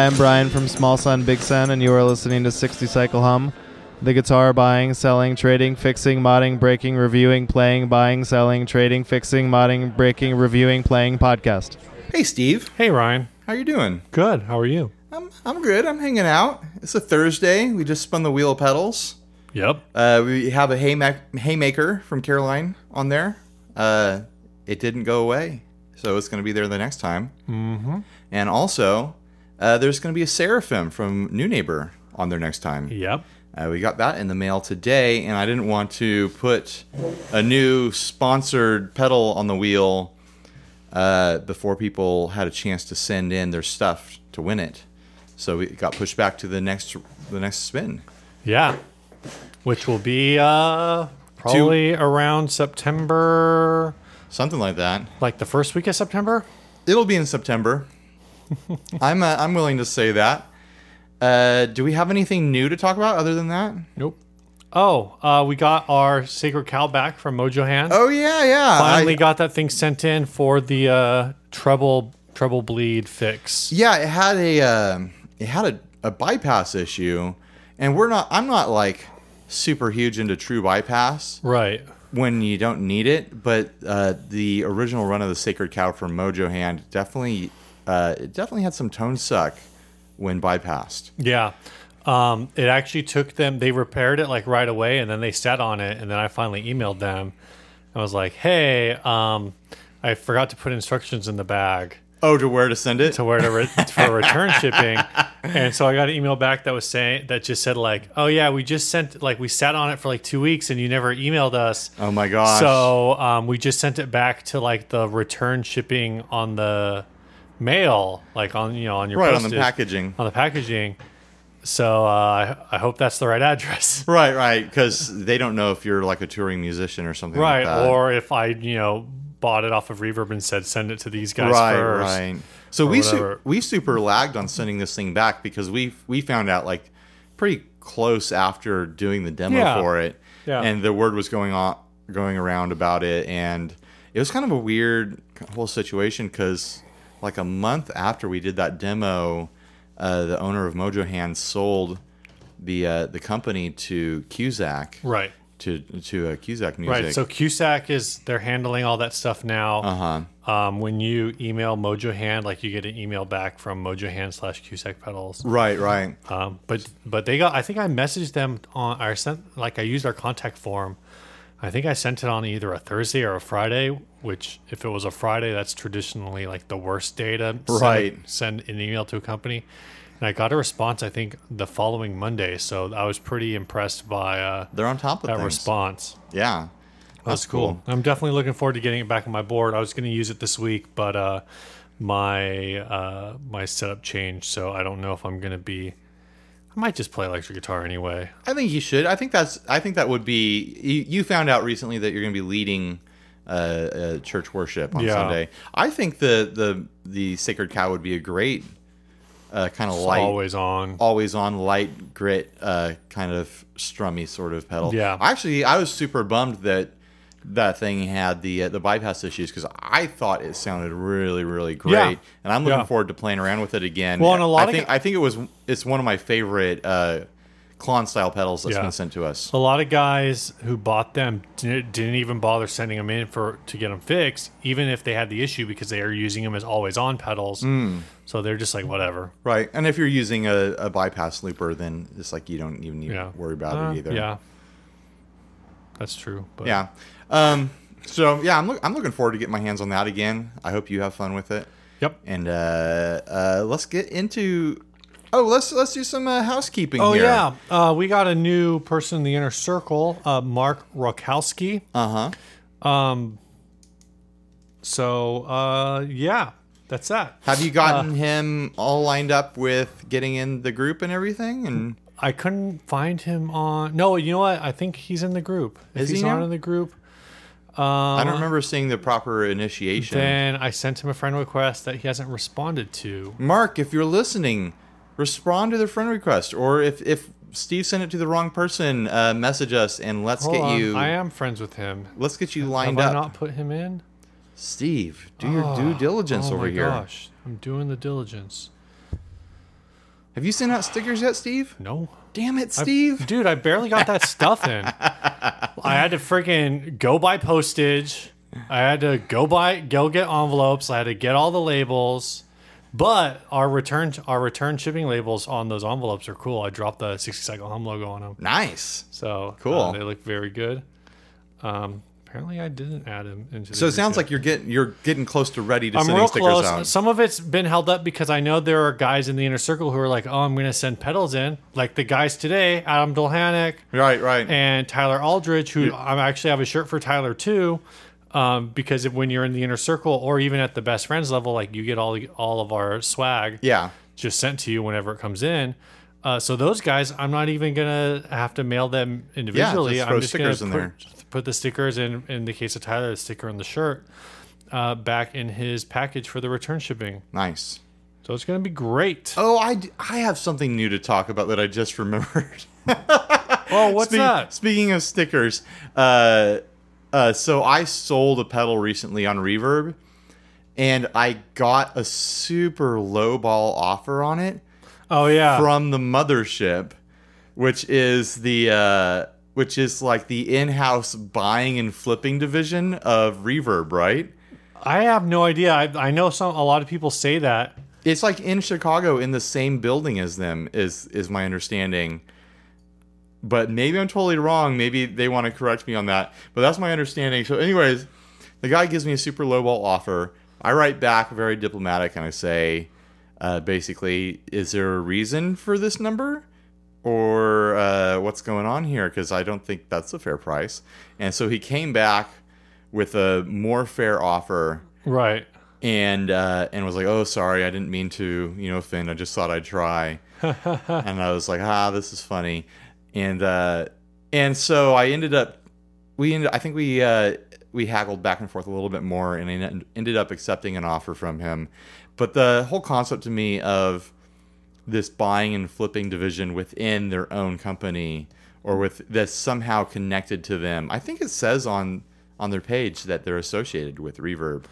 Hi, I'm Brian from Small Sun Big Sun, and you are listening to 60 Cycle Hum, the guitar buying, selling, trading, fixing, modding, breaking, reviewing, playing, buying, selling, trading, fixing, modding, breaking, reviewing, playing podcast. Hey, Steve. Hey, Ryan. How you doing? Good. How are you? I'm I'm good. I'm hanging out. It's a Thursday. We just spun the wheel of pedals. Yep. Uh, we have a haymac- haymaker from Caroline on there. Uh, it didn't go away, so it's going to be there the next time. Mm-hmm. And also, uh, there's going to be a Seraphim from Neunaber on there next time. Yep. Uh, we got that in the mail today, and I didn't want to put a new sponsored pedal on the wheel uh, before people had a chance to send in their stuff to win it. So it got pushed back to the next the next spin. Yeah. Which will be uh probably around September, Something like that. like the first week of September. It'll be in September. I'm uh, I'm willing to say that. Uh, do we have anything new to talk about other than that? Nope. Oh, uh, we got our sacred cow back from Mojo Hand. Oh yeah, yeah. Finally I- got that thing sent in for the uh, treble treble bleed fix. Yeah, it had a uh, it had a, a bypass issue, and we're not. I'm not like super huge into true bypass Right. when you don't need it, but uh, the original run of the Sacred Cow from Mojo Hand definitely uh, it definitely had some tone suck when bypassed. Yeah. Um, it actually took them, they repaired it like right away and then they sat on it. And then I finally emailed them. I was like, hey, um, I forgot to put instructions in the bag Oh, to where to send it? to where to re- for return shipping. And so I got an email back that was saying, that just said, like, oh, yeah, we just sent, like, we sat on it for like two weeks and you never emailed us. Oh my gosh! So um, we just sent it back to like the return shipping on the mail, like on, you know, on your right on the packaging. on the packaging. So uh, I, I hope that's the right address. Right, right, because they don't know if you're like a touring musician or something Right. like that. Or if I, you know, bought it off of Reverb and said send it to these guys right, first. right. So we su- we super lagged on sending this thing back because we we found out like pretty close after doing the demo Yeah. for it, Yeah. and the word was going on going around about it, and it was kind of a weird whole situation because like a month after we did that demo, uh, the owner of Mojo Hand sold the uh, the company to Cusack Right. to to uh, Cusack Music. Right. So Cusack is they're handling all that stuff now. uh huh. Um, when you email Mojo Hand, like you get an email back from Mojo Hand slash Cusack pedals. Right, right. Um, but but they got. I think I messaged them on. I sent like I used our contact form. I think I sent it on either a Thursday or a Friday. Which, if it was a Friday, that's traditionally like the worst day to send, Right. send an email to a company. And I got a response. I think the following Monday. So I was pretty impressed by uh, They're on top of that things. response. Yeah, That's cool. I'm definitely looking forward to getting it back on my board. I was going to use it this week, but uh, my uh, my setup changed, so I don't know if I'm going to be. I might just play electric guitar anyway. I think you should. I think that's. I think that would be. You, you found out recently that you're going to be leading uh, uh, church worship on Yeah. Sunday. I think the the the sacred cow would be a great uh, kind of light, always. on, Always on. light grit, uh, kind of strummy sort of pedal. Yeah. Actually, I was super bummed that that thing had the uh, the bypass issues because I thought it sounded really really great, Yeah. and I'm looking Yeah. forward to playing around with it again. Well, and a lot I of think gu- I think it was it's one of my favorite uh, Klon style pedals that's Yeah. been sent to us. A lot of guys who bought them di- didn't even bother sending them in for to get them fixed, even if they had the issue because they are using them as always on pedals. Hmm. So they're just like whatever. Right, and if you're using a, a bypass looper, then it's like you don't even need Yeah. to worry about Uh, it either. Yeah. That's true. But yeah. Um, so yeah, I'm look, I'm looking forward to getting my hands on that again. I hope you have fun with it. Yep. And uh, uh, let's get into. Oh, let's let's do some uh, housekeeping. Oh here. yeah, uh, we got a new person in the inner circle, uh, Mark Rokowski. Uh huh. Um, so uh, yeah, that's that. Have you Uh, gotten him all lined up with getting in the group and everything? And I couldn't find him on. No, you know what? I think he's in the group. If Is he he's not now? in the group, I don't remember seeing the proper initiation. then I sent him a friend request that he hasn't responded to. Mark, if you're listening, respond to the friend request, or if if Steve sent it to the wrong person, uh, message us and let's Hold get on, you. I am friends with him. Let's get you Have lined I up. not put him in? Steve, do your due diligence over here. oh over my here. gosh, I'm doing the diligence. Have you sent out stickers yet, Steve? No. Damn it, I- Steve. dude, I barely got that stuff in. I had to freaking go buy postage. I had to go buy go get envelopes. I had to get all the labels. But our return our return shipping labels on those envelopes are cool. I dropped the 60 cycle hum logo on them. nice. So Cool. uh, they look very good. Um, apparently I didn't add them into. So it sounds like you're getting you're getting close to ready to I'm sending real stickers close. out. Some of it's been held up because I know there are guys in the inner circle who are like, "Oh, I'm going to send pedals in," like the guys today, Adam Dolhanic Right, right. and Tyler Aldridge, who I actually have a shirt for Tyler too, um, because if, when you're in the inner circle or even at the best friends level, like you get all all of our swag yeah. just sent to you whenever it comes in. Uh, so those guys, I'm not even gonna have to mail them individually. just throw I'm just gonna stickers in put, there. put the stickers in. In the case of Tyler, the sticker on the shirt uh, back in his package for the return shipping. Nice. So it's gonna be great. Oh, I I have something new to talk about that I just remembered. Oh, what's Speak- that? Speaking of stickers, uh, uh, so I sold a pedal recently on Reverb, and I got a super lowball offer on it Oh yeah, from the mothership, which is the uh, which is like the in-house buying and flipping division of Reverb, right? I have no idea. I, I know some a lot of people say that. It's like in Chicago in the same building as them is is my understanding. But maybe I'm totally wrong. Maybe they want to correct me on that. But that's my understanding. So anyways, the guy gives me a super lowball offer. I write back very diplomatic and I say uh, basically, is there a reason for this number? Or uh, what's going on here? Because I don't think that's a fair price. And so he came back with a more fair offer Right. and uh, and was like, "Oh, sorry, I didn't mean to, you know, offend. I just thought I'd try." and I was like, "Ah, this is funny," and uh, and so I ended up, we ended, I think we uh, we haggled back and forth a little bit more, and I ended up accepting an offer from him. But the whole concept to me of this buying and flipping division within their own company or with that's somehow connected to them. I think it says on on their page that they're associated with Reverb.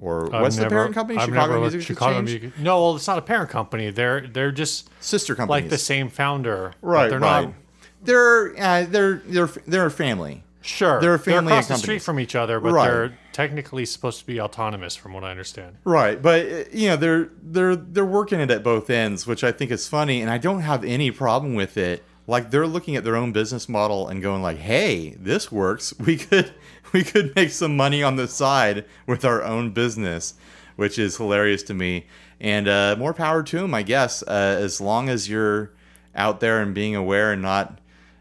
Or I've what's the parent company? I've Chicago Music Chicago Exchange? Music. No, well, it's not a parent company. They're they're just Sister companies. like the same founder. but right, They're right. not They're uh, they're they're they're a family. sure. They're a family across the street from each other, but Right. they're technically supposed to be autonomous, from what I understand. Right, but uh, you know they're they're they're working it at both ends, which I think is funny, and I don't have any problem with it. Like they're looking at their own business model and going like, "Hey, this works. We could we could make some money on the side with our own business," which is hilarious to me. And uh, more power to them, I guess. Uh, as long as you're out there and being aware and not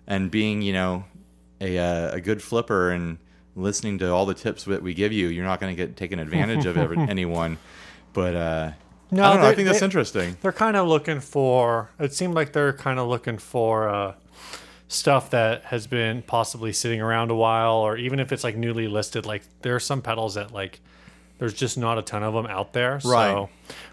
and being you know a uh, a good flipper and listening to all the tips that we give you, you're not going to get taken advantage of anyone. But uh, No, I. I think that's they- interesting. They're kind of looking for. It seemed like they're kind of looking for uh, stuff that has been possibly sitting around a while, or even if it's like newly listed. Like there are some pedals that like there's just not a ton of them out there. Right. So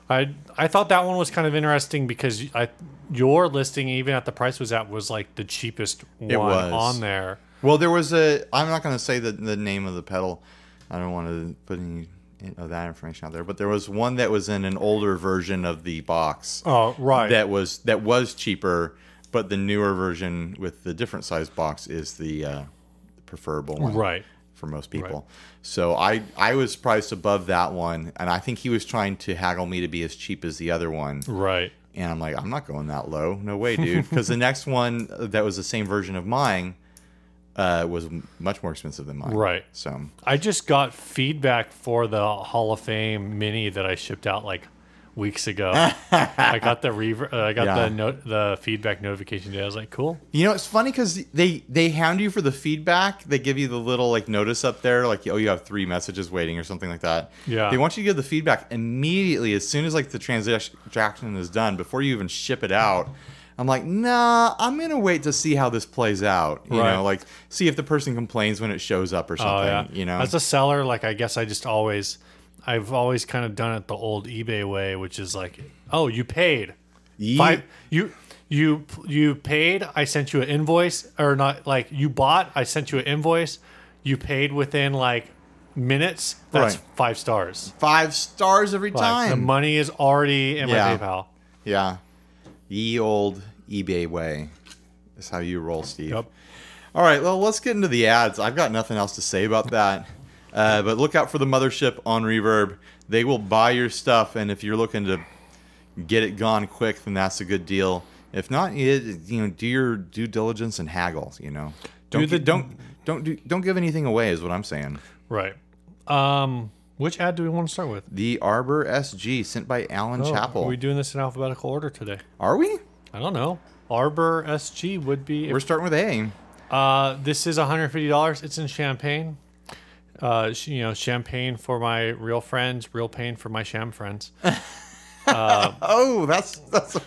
I I thought that one was kind of interesting because I your listing even at the price was at was like the cheapest one on there. Well, there was a. I'm not going to say the the name of the pedal. I don't want to put any of that information out there. But there was one that was in an older version of the box Oh right. that was that was cheaper, but the newer version with the different size box is the uh, preferable one. right. For most people. So I I was priced above that one, and I think he was trying to haggle me to be as cheap as the other one. Right. And I'm like, I'm not going that low, no way, dude. Because the next one that was the same version of mine uh, was much more expensive than mine. Right. So I just got feedback for the Hall of Fame mini that I shipped out like weeks ago. I got the rever- uh, I got Yeah. the note the feedback notification today. I was like, cool. you know, it's funny because they they hound you for the feedback. They give you the little like notice up there, like oh, you have three messages waiting or something like that. Yeah. They want you to give the feedback immediately as soon as like the transaction is done before you even ship it out. I'm like, nah, I'm gonna wait to see how this plays out. You Right. know, like see if the person complains when it shows up or something. Oh yeah. You know, as a seller, like I guess I just always, I've always kind of done it the old eBay way, which is like, oh, you paid Ye- five, you you you paid. I sent you an invoice, or not? Like you bought, I sent you an invoice. You paid within like minutes. That's Right. five stars. five stars every Like, time. the money is already in Yeah. my PayPal. Yeah. Ye old eBay way. Is how you roll, Steve. Yep. All right, well, let's get into the ads. I've got nothing else to say about that. Uh, but look out for the mothership on Reverb. They will buy your stuff, and if you're looking to get it gone quick, then that's a good deal. If not, you, you know, do your due diligence and haggle. You know, don't Do the- don't don't do, don't give anything away. Is what I'm saying. Right. Um, which ad do we want to start with? The Arbor SG sent by Alan Oh, Chappell. Are we doing this in alphabetical order today? Are we? I don't know. Arbor SG would be. We're starting with A. Uh, this is $150. It's in Champagne. Uh, you know, champagne for my real friends, real pain for my sham friends. Oh, that's that's a,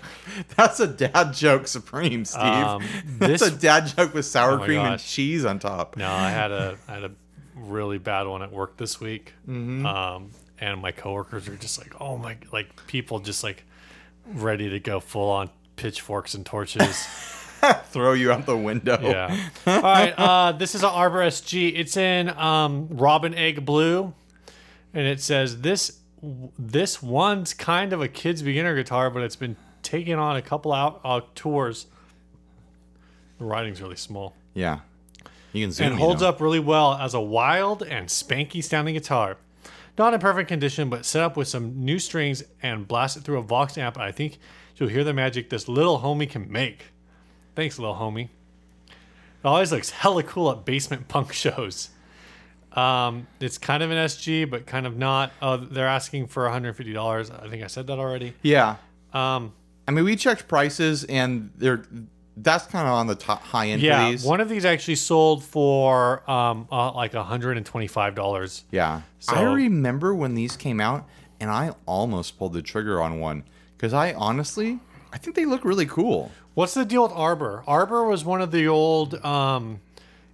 that's a dad joke supreme, Steve. Um, that's a dad joke with sour Oh cream and cheese on top. No, I had a I had a really bad one at work this week, Mm-hmm. um, and my coworkers are just like, oh my, like people just like ready to go full on pitchforks and torches. Throw you out the window. yeah. All right. Uh, this is an Arbor SG. It's in um, Robin Egg Blue, and it says this this one's kind of a kid's beginner guitar, but it's been taken on a couple out uh, tours. The writing's really small. Yeah. You can zoom. and you holds know. up really well as a wild and spanky sounding guitar. Not in perfect condition, but set up with some new strings and blast it through a Vox amp. I think you'll hear the magic this little homie can make. Thanks, little homie. It always looks hella cool at basement punk shows. Um, it's kind of an SG, but kind of not. Oh, they're asking for $150. I think I said that already. Yeah. Um, I mean, we checked prices, and they're that's kind of on the top high end. yeah, for these. one of these actually sold for um, uh, like $125. Yeah. So- I remember when these came out, and I almost pulled the trigger on one because I honestly, I think they look really cool. What's the deal with Arbor? Arbor was one of the old um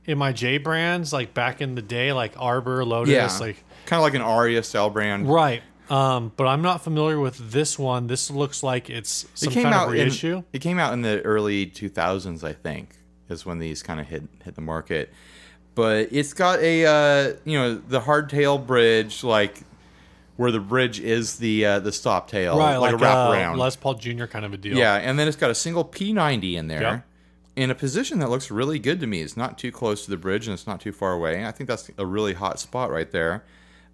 MIJ brands, like back in the day, like Arbor, Lotus, like kind of like an Aria style brand. right. Um, but I'm not familiar with this one. This looks like it's some it came kind out of reissue. In, it came out in the early 2000s, I think, is when these kind of hit hit the market. But it's got a uh, you know the hardtail bridge, like where the bridge is the uh, the stop tail, right, like, like, a uh, wraparound. Les Paul Jr. kind of a deal. Yeah, and then it's got a single P90 in there. Yep. In a position that looks really good to me. It's not too close to the bridge and it's not too far away. I think that's a really hot spot right there.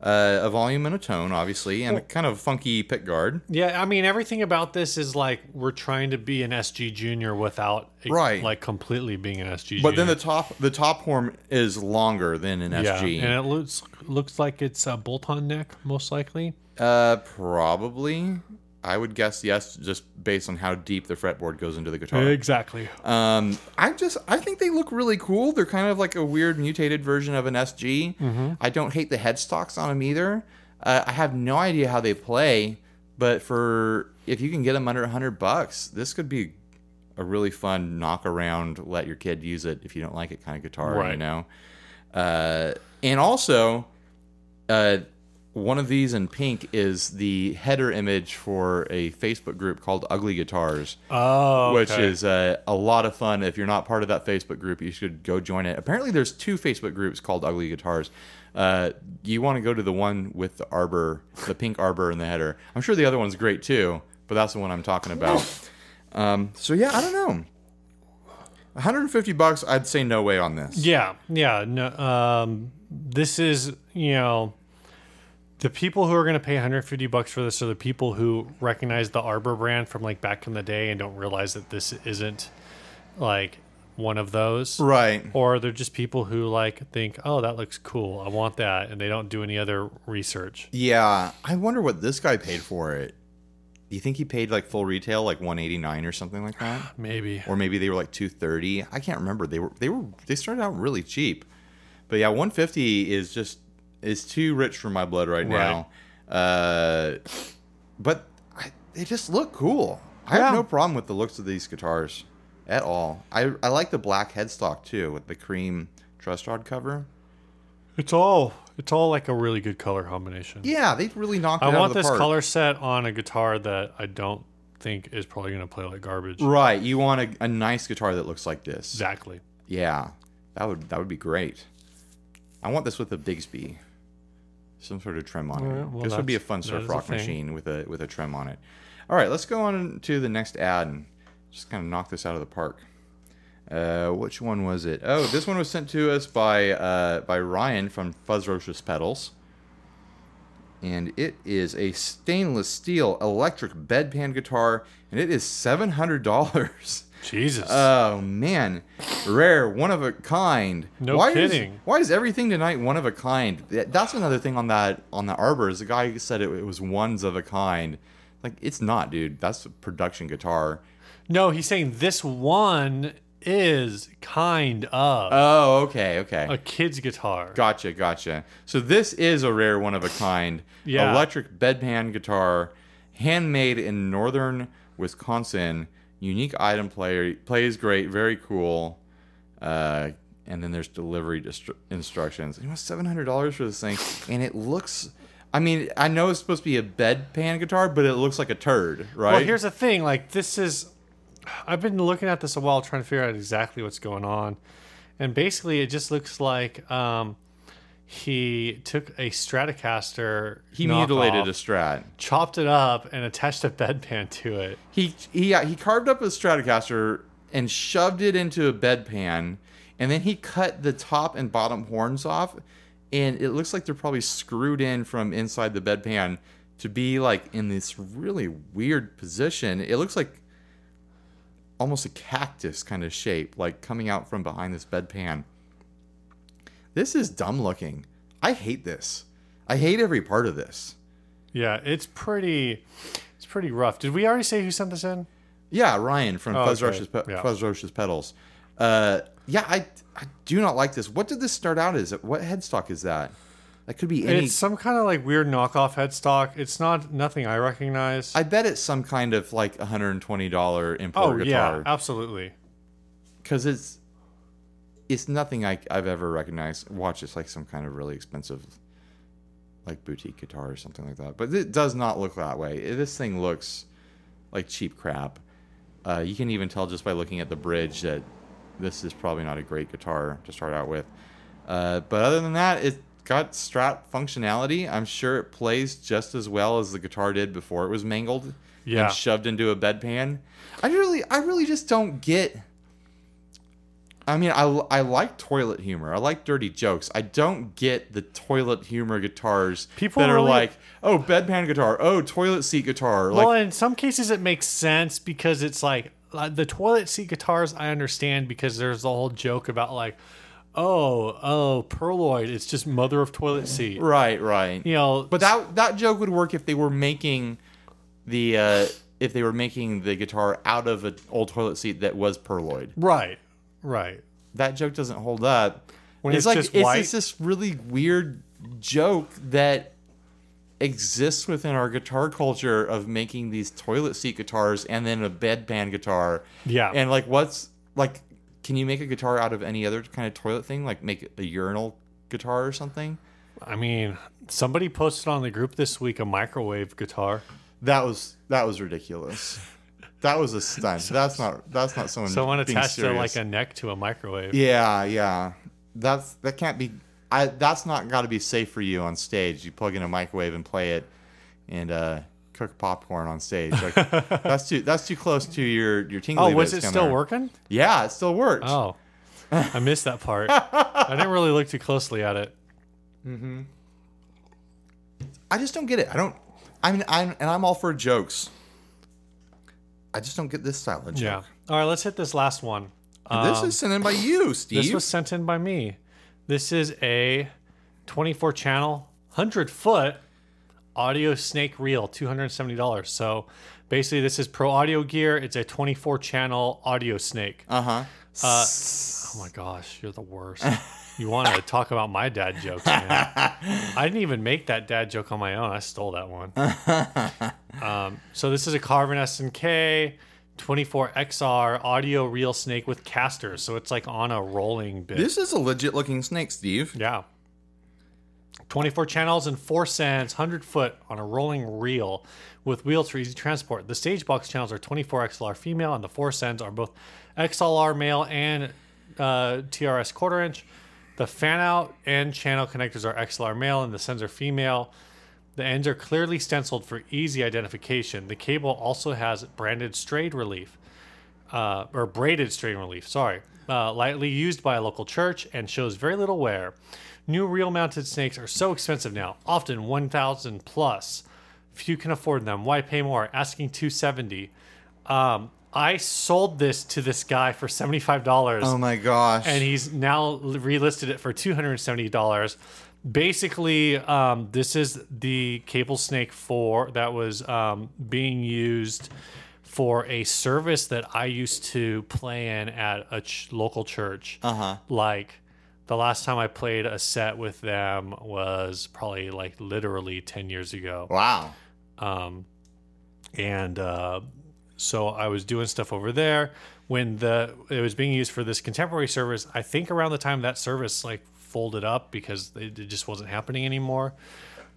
Uh, a volume and a tone, obviously, and a kind of funky pick guard. Yeah, I mean everything about this is like we're trying to be an SG Junior without it, Right. like completely being an SG. But then the top the top horn is longer than an yeah, SG. and it looks looks like it's a bolt-on neck most likely. Uh, probably. I would guess yes, just based on how deep the fretboard goes into the guitar. Exactly. Um, I just I think they look really cool. They're kind of like a weird mutated version of an SG. Mm-hmm. I don't hate the headstocks on them either. Uh, I have no idea how they play, but for if you can get them under a hundred bucks, this could be a really fun knock around. Let your kid use it if you don't like it kind of guitar, you know. Uh, and also, uh, one of these in pink is the header image for a Facebook group called Ugly Guitars Oh, which is uh, a lot of fun. If you're not part of that Facebook group, you should go join it. Apparently, there's two Facebook groups called Ugly Guitars. Uh, you want to go to the one with the arbor, the pink arbor in the header. I'm sure the other one's great too, but that's the one I'm talking about. Um, so yeah, I don't know. 150 bucks, I'd say no way on this. Yeah, yeah. No, um, this is you know, the people who are going to pay 150 bucks for this are the people who recognize the Arbor brand from like back in the day and don't realize that this isn't like one of those. Right. Or they're just people who like think, oh, that looks cool. I want that, and they don't do any other research. Yeah, I wonder what this guy paid for it. Do you think he paid like full retail, like 189 or something like that? Maybe. or maybe they were like 230 i can't remember they were they were they started out really cheap but yeah 150 is just is too rich for my blood right now uh but I, they just look cool i Yeah. have no problem with the looks of these guitars at all i i like the black headstock too with the cream truss rod cover It's all it's all like a really good color combination. yeah they really knocked it I out want of the this park. color set on a guitar that I don't think is probably going to play like garbage. right you want a, a nice guitar that looks like this Exactly. Yeah, that would that would be great. I want this with a Bigsby, some sort of trim on it. well, this would be a fun surf rock machine with a with a trim on it. All right, let's go on to the next ad. And just kind of knock this out of the park. Uh, which one was it? Oh, this one was sent to us by uh, by Ryan from Fuzzrocious Pedals, and it is a stainless steel electric bedpan guitar, and it is seven hundred dollars. Jesus. Oh man, rare, one of a kind. No why kidding. Is, why is everything tonight one of a kind? That's another thing on that on the Arbor. Is the guy said it, it was ones of a kind. Like it's not, dude. That's a production guitar. no, he's saying this one is kind of Oh, okay, okay. a kid's guitar. Gotcha, gotcha. So this is a rare one of a kind. Yeah. Electric bedpan guitar, handmade in northern Wisconsin. Unique item player plays great, very cool. Uh, and then there's delivery distru- instructions. You know, seven hundred dollars for this thing, and it looks. I mean, I know it's supposed to be a bedpan guitar, but it looks like a turd, right? Well, here's the thing. Like this is, I've been looking at this a while, trying to figure out exactly what's going on, and basically, it just looks like um, he took a Stratocaster. he mutilated knockoff, a Strat. chopped it up, and attached a bedpan to it. He he yeah, he carved up a Stratocaster and shoved it into a bedpan, and then he cut the top and bottom horns off, and it looks like they're probably screwed in from inside the bedpan to be like in this really weird position. It looks like almost a cactus kind of shape, like coming out from behind this bedpan. This is dumb looking. I hate this. I hate every part of this. Yeah, it's pretty, it's pretty rough. Did we already say who sent this in? Yeah, Ryan from Oh, Fuzz okay. Rush's Pe- Yeah. Fuzz Rush's Pedals. Uh, yeah, I, I do not like this. What did this start out as? What headstock is that? That could be any. It's some kind of like weird knockoff headstock. It's not nothing I recognize. I bet it's some kind of like $120 import oh yeah, absolutely. because it's it's nothing I, I've ever recognized. Watch, it's like some kind of really expensive like boutique guitar or something like that. But it does not look that way. This thing looks like cheap crap. Uh, you can even tell just by looking at the bridge that this is probably not a great guitar to start out with. Uh, but other than that, it got Strat functionality. I'm sure it plays just as well as the guitar did before it was mangled Yeah. and shoved into a bedpan. I really, I really just don't get. I mean, I, I like toilet humor. I like dirty jokes. I don't get the toilet humor guitars People that are really- like, oh, bedpan guitar, oh, toilet seat guitar. well, Like, in some cases it makes sense because it's like the toilet seat guitars. I understand because there's the whole joke about like, oh, oh, Pearloid. It's just mother of toilet seat. right, right. You know, But that that joke would work if they were making the uh, if they were making the guitar out of an old toilet seat that was pearloid. right, right. That joke doesn't hold up. When it's, it's like just it's white? just this really weird joke that exists within our guitar culture of making these toilet seat guitars and then a bedpan guitar. Yeah. And like what's like can you make a guitar out of any other kind of toilet thing? Like make a urinal guitar or something? I mean, somebody posted on the group this week a microwave guitar. That was that was ridiculous. That was a stunt. That's not that's not someone. Someone attached to like a neck to a microwave. Yeah, yeah. That's that can't be. I that's not got to be safe for you on stage. You plug in a microwave and play it, and uh, cook popcorn on stage. Like that's too that's too close to your your tingly. Oh, was it still there. working? Yeah, it still worked. Oh, I missed that part. I didn't really look too closely at it. Mm-hmm. I just don't get it. I don't. I mean, I'm and I'm all for jokes. I just don't get this style of joke. Yeah. All right, let's hit this last one. And this is sent in by you, Steve. This was sent in by me. This is a 24 channel, 100 foot audio snake reel, $270. So basically, this is pro audio gear. It's a 24 channel audio snake. uh huh. Uh, oh my gosh, you're the worst. You want to talk about my dad jokes, man. I didn't even make that dad joke on my own. I stole that one. Um, so this is a Carvin SNK 24XR audio reel snake with casters. So it's like on a rolling bit. This is a legit looking snake, Steve. Yeah. 24 channels and 4 sends, 100 foot on a rolling reel with wheels for easy transport. The stage box channels are 24 XLR female and the 4 sends are both XLR male and uh, TRS quarter inch. The fan out and channel connectors are XLR male and the sends are female. The ends are clearly stenciled for easy identification. The cable also has branded strayed relief. uh, or braided strain relief. Sorry, uh, lightly used by a local church and shows very little wear. New reel mounted snakes are so expensive now, often 1000 plus. Few can afford them. Why pay more? Asking 270. Um, I sold this to this guy for $75 Oh my gosh. and he's now relisted it for $270 basically um, this is the cable snake 4 that was um, being used for a service that i used to play in at a ch- local church uh-huh. like the last time i played a set with them was probably like literally 10 years ago Wow. Um, and uh, so I was doing stuff over there when the it was being used for this contemporary service. I think around the time that service like folded up because it, it just wasn't happening anymore.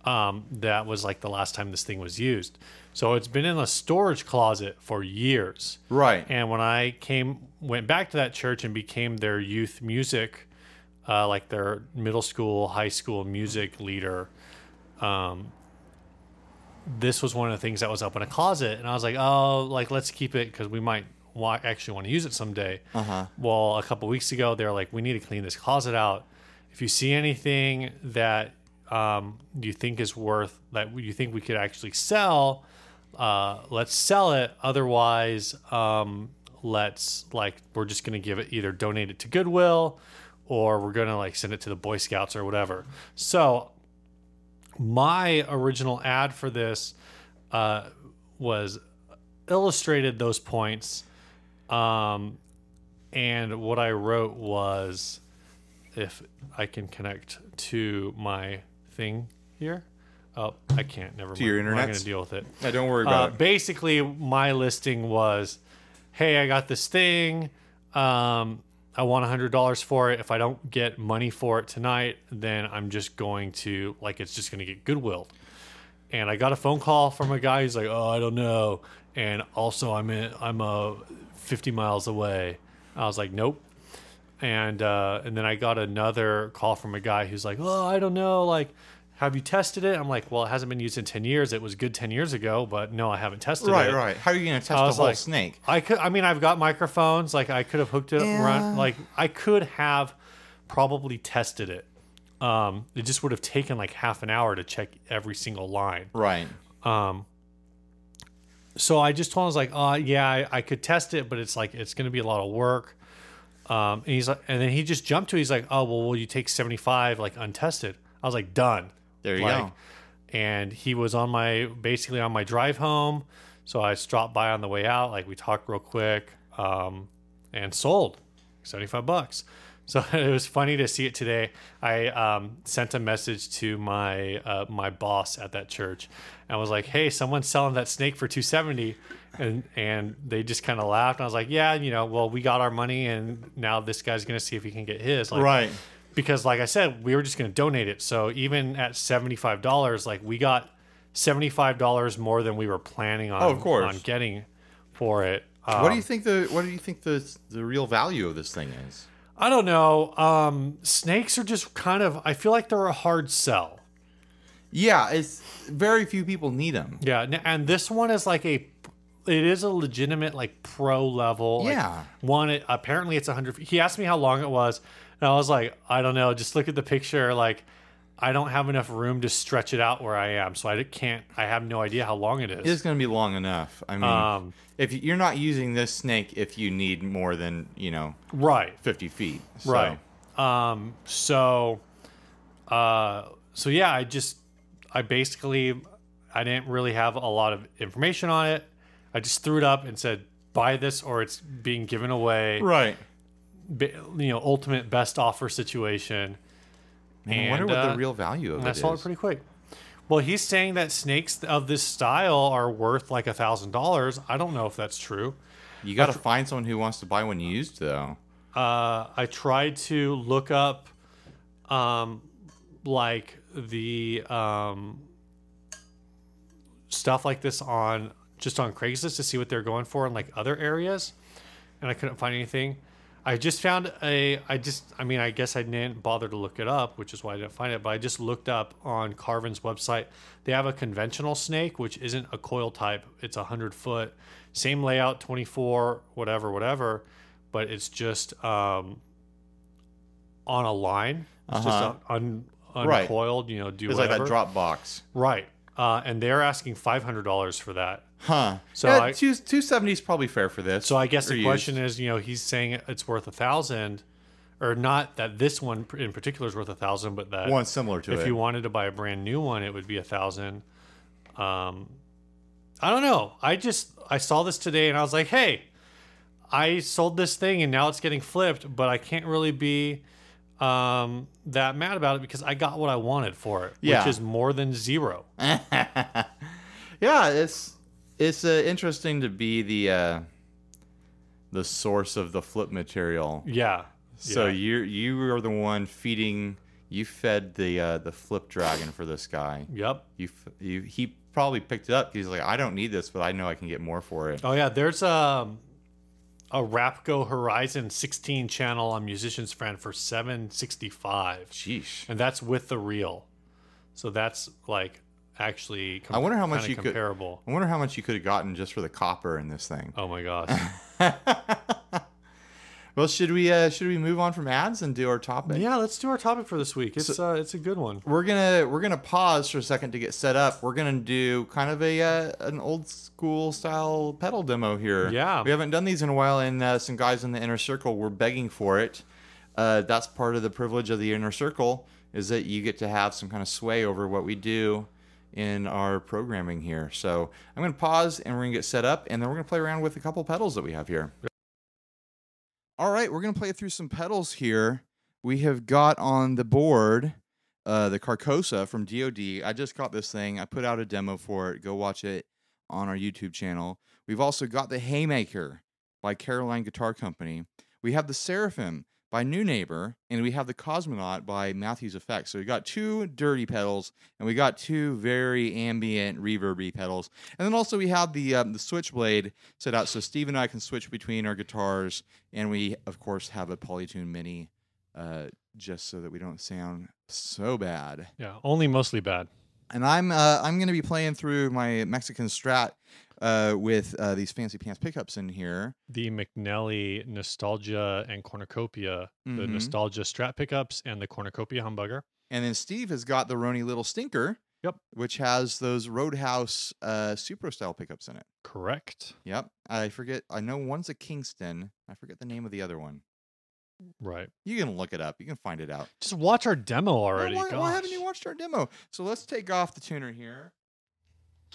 Um, that was like the last time this thing was used. So it's been in a storage closet for years. Right. And when I came, went back to that church and became their youth music, uh, like their middle school, high school music leader, um, this was one of the things that was up in a closet. And I was like, oh, like, let's keep it because we might wa- actually want to use it someday. Uh-huh. Well, a couple weeks ago, they're like, we need to clean this closet out. If you see anything that um, you think is worth, that you think we could actually sell, uh, let's sell it. Otherwise, um, let's like we're just gonna give it either donate it to Goodwill or we're gonna like send it to the Boy Scouts or whatever. So my original ad for this uh, was illustrated those points, um, and what I wrote was if I can connect to my thing here. Oh, I can't. Never mind. your internet. I'm not going to deal with it. Yeah, don't worry Uh, about it. basically, my listing was, "Hey, I got this thing. Um, I want hundred dollars for it. If I don't get money for it tonight, then I'm just going to like it's just going to get Goodwill." And I got a phone call from a guy who's like, "Oh, I don't know." And also, I'm in, I'm uh, 50 miles away. I was like, "Nope." And uh, and then I got another call from a guy who's like, "Oh, I don't know. Like, have you tested it?" I'm like, "Well, it hasn't been used in 10 years. It was good 10 years ago, but no, I haven't tested Right, it." right. Right. How are you going to test I the was whole like- snake? I could. I mean, I've got microphones. Like, I could have hooked it Yeah. run. Like, I could have probably tested it. Um, it just would have taken like half an hour to check every single line. Right. Um, So I just told him, I was like, uh, yeah, I, I could test it, but it's like, it's going to be a lot of work. Um, and he's like, and then he just jumped to, he's like, oh, well, will you take 75 like untested? I was like, done. There you Like, go. And he was on my, basically on my drive home. So I stopped by on the way out. Like we talked real quick, um, and sold 75 bucks. So it was funny to see it today. I um, sent a message to my uh, my boss at that church, and was like, "Hey, someone's selling that snake for 270," and and they just kind of laughed. And I was like, "Yeah, you know, well, we got our money, and now this guy's gonna see if he can get his." Like, Right. Because like I said, we were just going to donate it. So even at seventy five dollars, like we got seventy five dollars more than we were planning on. Oh, of course. on getting for it. what do Um, you think the What do you think the the real value of this thing is? I don't know. Um, snakes are just kind of. I feel like they're a hard sell. Yeah, it's very few people need them. Yeah, and this one is like a. It is a legitimate like pro level. like, Yeah. one. It, apparently, it's a hundred. He asked me how long it was, and I was like, I don't know. Just look at the picture. Like, I don't have enough room to stretch it out where I am, so I can't. I have no idea how long it is. It's going to be long enough. I mean, Um, if you- you're not using this snake, if you need more than you know right. 50 feet, so. Right. Um, so, uh, so yeah, I just, I basically, I didn't really have a lot of information on it. I just threw it up and said, buy this or it's being given away. Right. You know, ultimate best offer situation. Man, I wonder And, what uh, the real value of And I it sold is. it pretty quick. Well, he's saying that snakes of this style are worth like a thousand dollars. I don't know if that's true. You got to find someone who wants to buy one used, though. uh, I tried to look up, um, like the um, stuff like this on just on Craigslist to see what they're going for in like other areas, and I couldn't find anything. I just found a. I just. I mean, I guess I didn't bother to look it up, which is why I didn't find it. But I just looked up on Carvin's website. They have a conventional snake, which isn't a coil type. It's a hundred foot, same layout, twenty four, whatever, whatever. But it's just um, on a line. It's Uh-huh. just un, Right. uncoiled. You know, do It's like that drop box. Right. Uh, and they're asking five hundred dollars for that. Huh. So yeah, I- two two seventy is probably fair for this. So I guess the question is, you know, he's saying it's worth a thousand, or not that this one in particular is worth a thousand, but that one similar to if it. you wanted to buy a brand new one, it would be a thousand. Um, I don't know. I just I saw this today and I was like, hey, I sold this thing and now it's getting flipped, but I can't really be um, that mad about it because I got what I wanted for it, Yeah. which is more than zero. yeah, it's it's uh, interesting to be the uh, the source of the flip material. Yeah. So yeah. you you are the one feeding. You fed the uh, the flip dragon for this guy. Yep. You you he probably picked it up. He's like, I don't need this, but I know I can get more for it. Oh yeah, there's um, a Rapco Horizon 16 channel on Musician's Friend for 765, Sheesh. and that's with the reel. So that's like actually. I wonder how much you could- I wonder how much you could have gotten just for the copper in this thing. Oh my gosh. Well, should we uh, should we move on from ads and do our topic? yeah, let's do our topic for this week. It's uh, it's a good one. We're gonna we're gonna pause for a second to get set up. We're gonna do kind of a uh, an old school style pedal demo here. Yeah. we haven't done these in a while, and uh, some guys in the inner circle were begging for it. Uh, that's part of the privilege of the inner circle is that you get to have some kind of sway over what we do in our programming here. So I'm gonna pause and we're gonna get set up, and then we're gonna play around with a couple pedals that we have here. All right, we're gonna play through some pedals here. We have got on the board uh, the Carcosa from DOD. I just got this thing. I put out a demo for it. Go watch it on our YouTube channel. We've also got the Haymaker by Caroline Guitar Company. We have the Seraphim by Neunaber, and we have the Cosmonaut by Matthews Effects. So we got two dirty pedals, and we got two very ambient reverby pedals, and then also we have the um, the Switchblade set out so Steve and I can switch between our guitars, and we of course have a Polytune Mini, uh, just so that we don't sound so bad Yeah, only mostly bad. and I'm uh, I'm gonna be playing through my Mexican Strat uh, with uh, these fancy pants pickups in here. The McNelly Nostalgia and Cornucopia, the Mhm. Nostalgia Strat pickups and the Cornucopia Humbucker. And then Steve has got the Rony Little Stinker, Yep. which has those Roadhouse uh, Supro style pickups in it. Correct. Yep, I forget. I know one's a Kingston. I forget the name of the other one. Right. You can look it up. You can find it out. Just watch our demo already. why, why haven't you watched our demo? So let's take off the tuner here.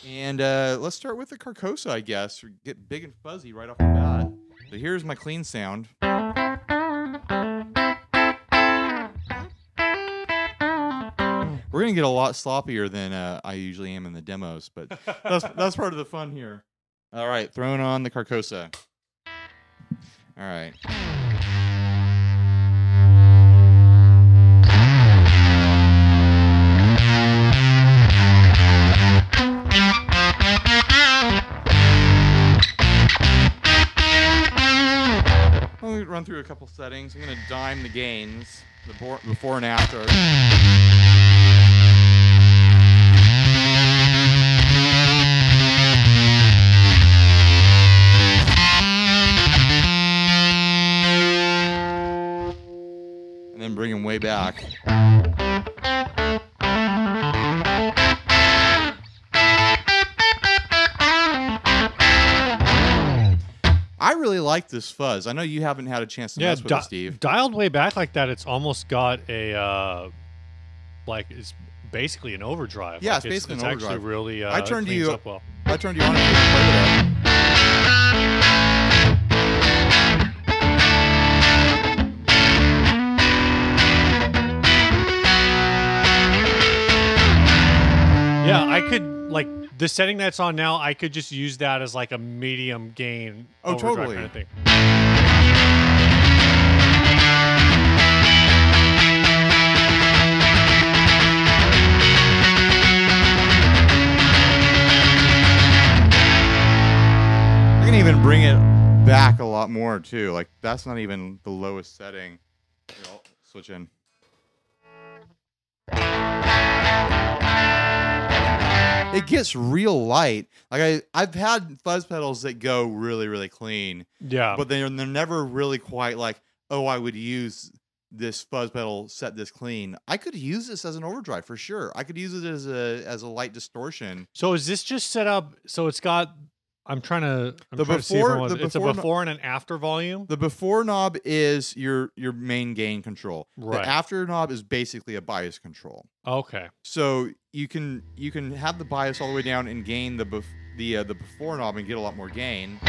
And uh, let's start with the Carcosa, I guess. Get big and fuzzy right off the bat. So here's my clean sound. We're gonna get a lot sloppier than uh, I usually am in the demos, but that's that's part of the fun here. All right, throwing on the Carcosa. All right. Let me run through a couple settings. I'm gonna dime the gains, the before and after. And then bring them way back. Really like this fuzz. I know you haven't had a chance to yeah, mess with di- it, Steve. dialed way back like that, it's almost got a uh, like it's basically an overdrive. Yeah, Like, it's basically an actually overdrive. really. Uh, I turned you- up well. I turned you on and you played with it. Yeah, I could like the setting that's on now. I could just use that as like a medium gain. Oh, totally. Kind of thing. I can even bring it back a lot more too. Like that's not even the lowest setting. Here, I'll switch in. It gets real light. Like I, I've had fuzz pedals that go really, really clean, Yeah. but they're they're never really quite like, oh, I would use this fuzz pedal set this clean. I could use this as an overdrive for sure. I could use it as a as a light distortion. so is this just set up so it's got I'm trying to I'm The trying to see before- the it's a before no- before and an after volume. The before knob is your your main gain control. Right. The after knob is basically a bias control. Okay. So you can you can have the bias all the way down and gain the bef- the uh, the before knob and get a lot more gain.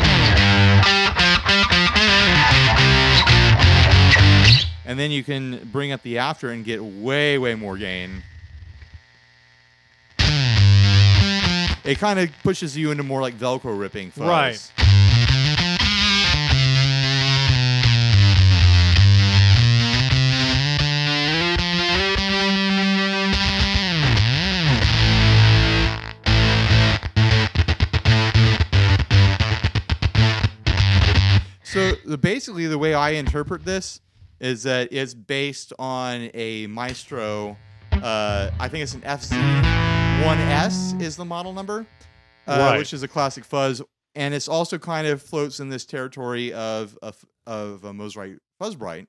And then you can bring up the after and get way way more gain. It kind of pushes you into more like Velcro ripping fuzz. Right. So the, basically, the way I interpret this is that it's based on a Maestro. Uh, I think it's an FZ-1S is the model number, uh, Right. which is a classic fuzz, and it's also kind of floats in this territory of of, of a Mosrite Fuzzbright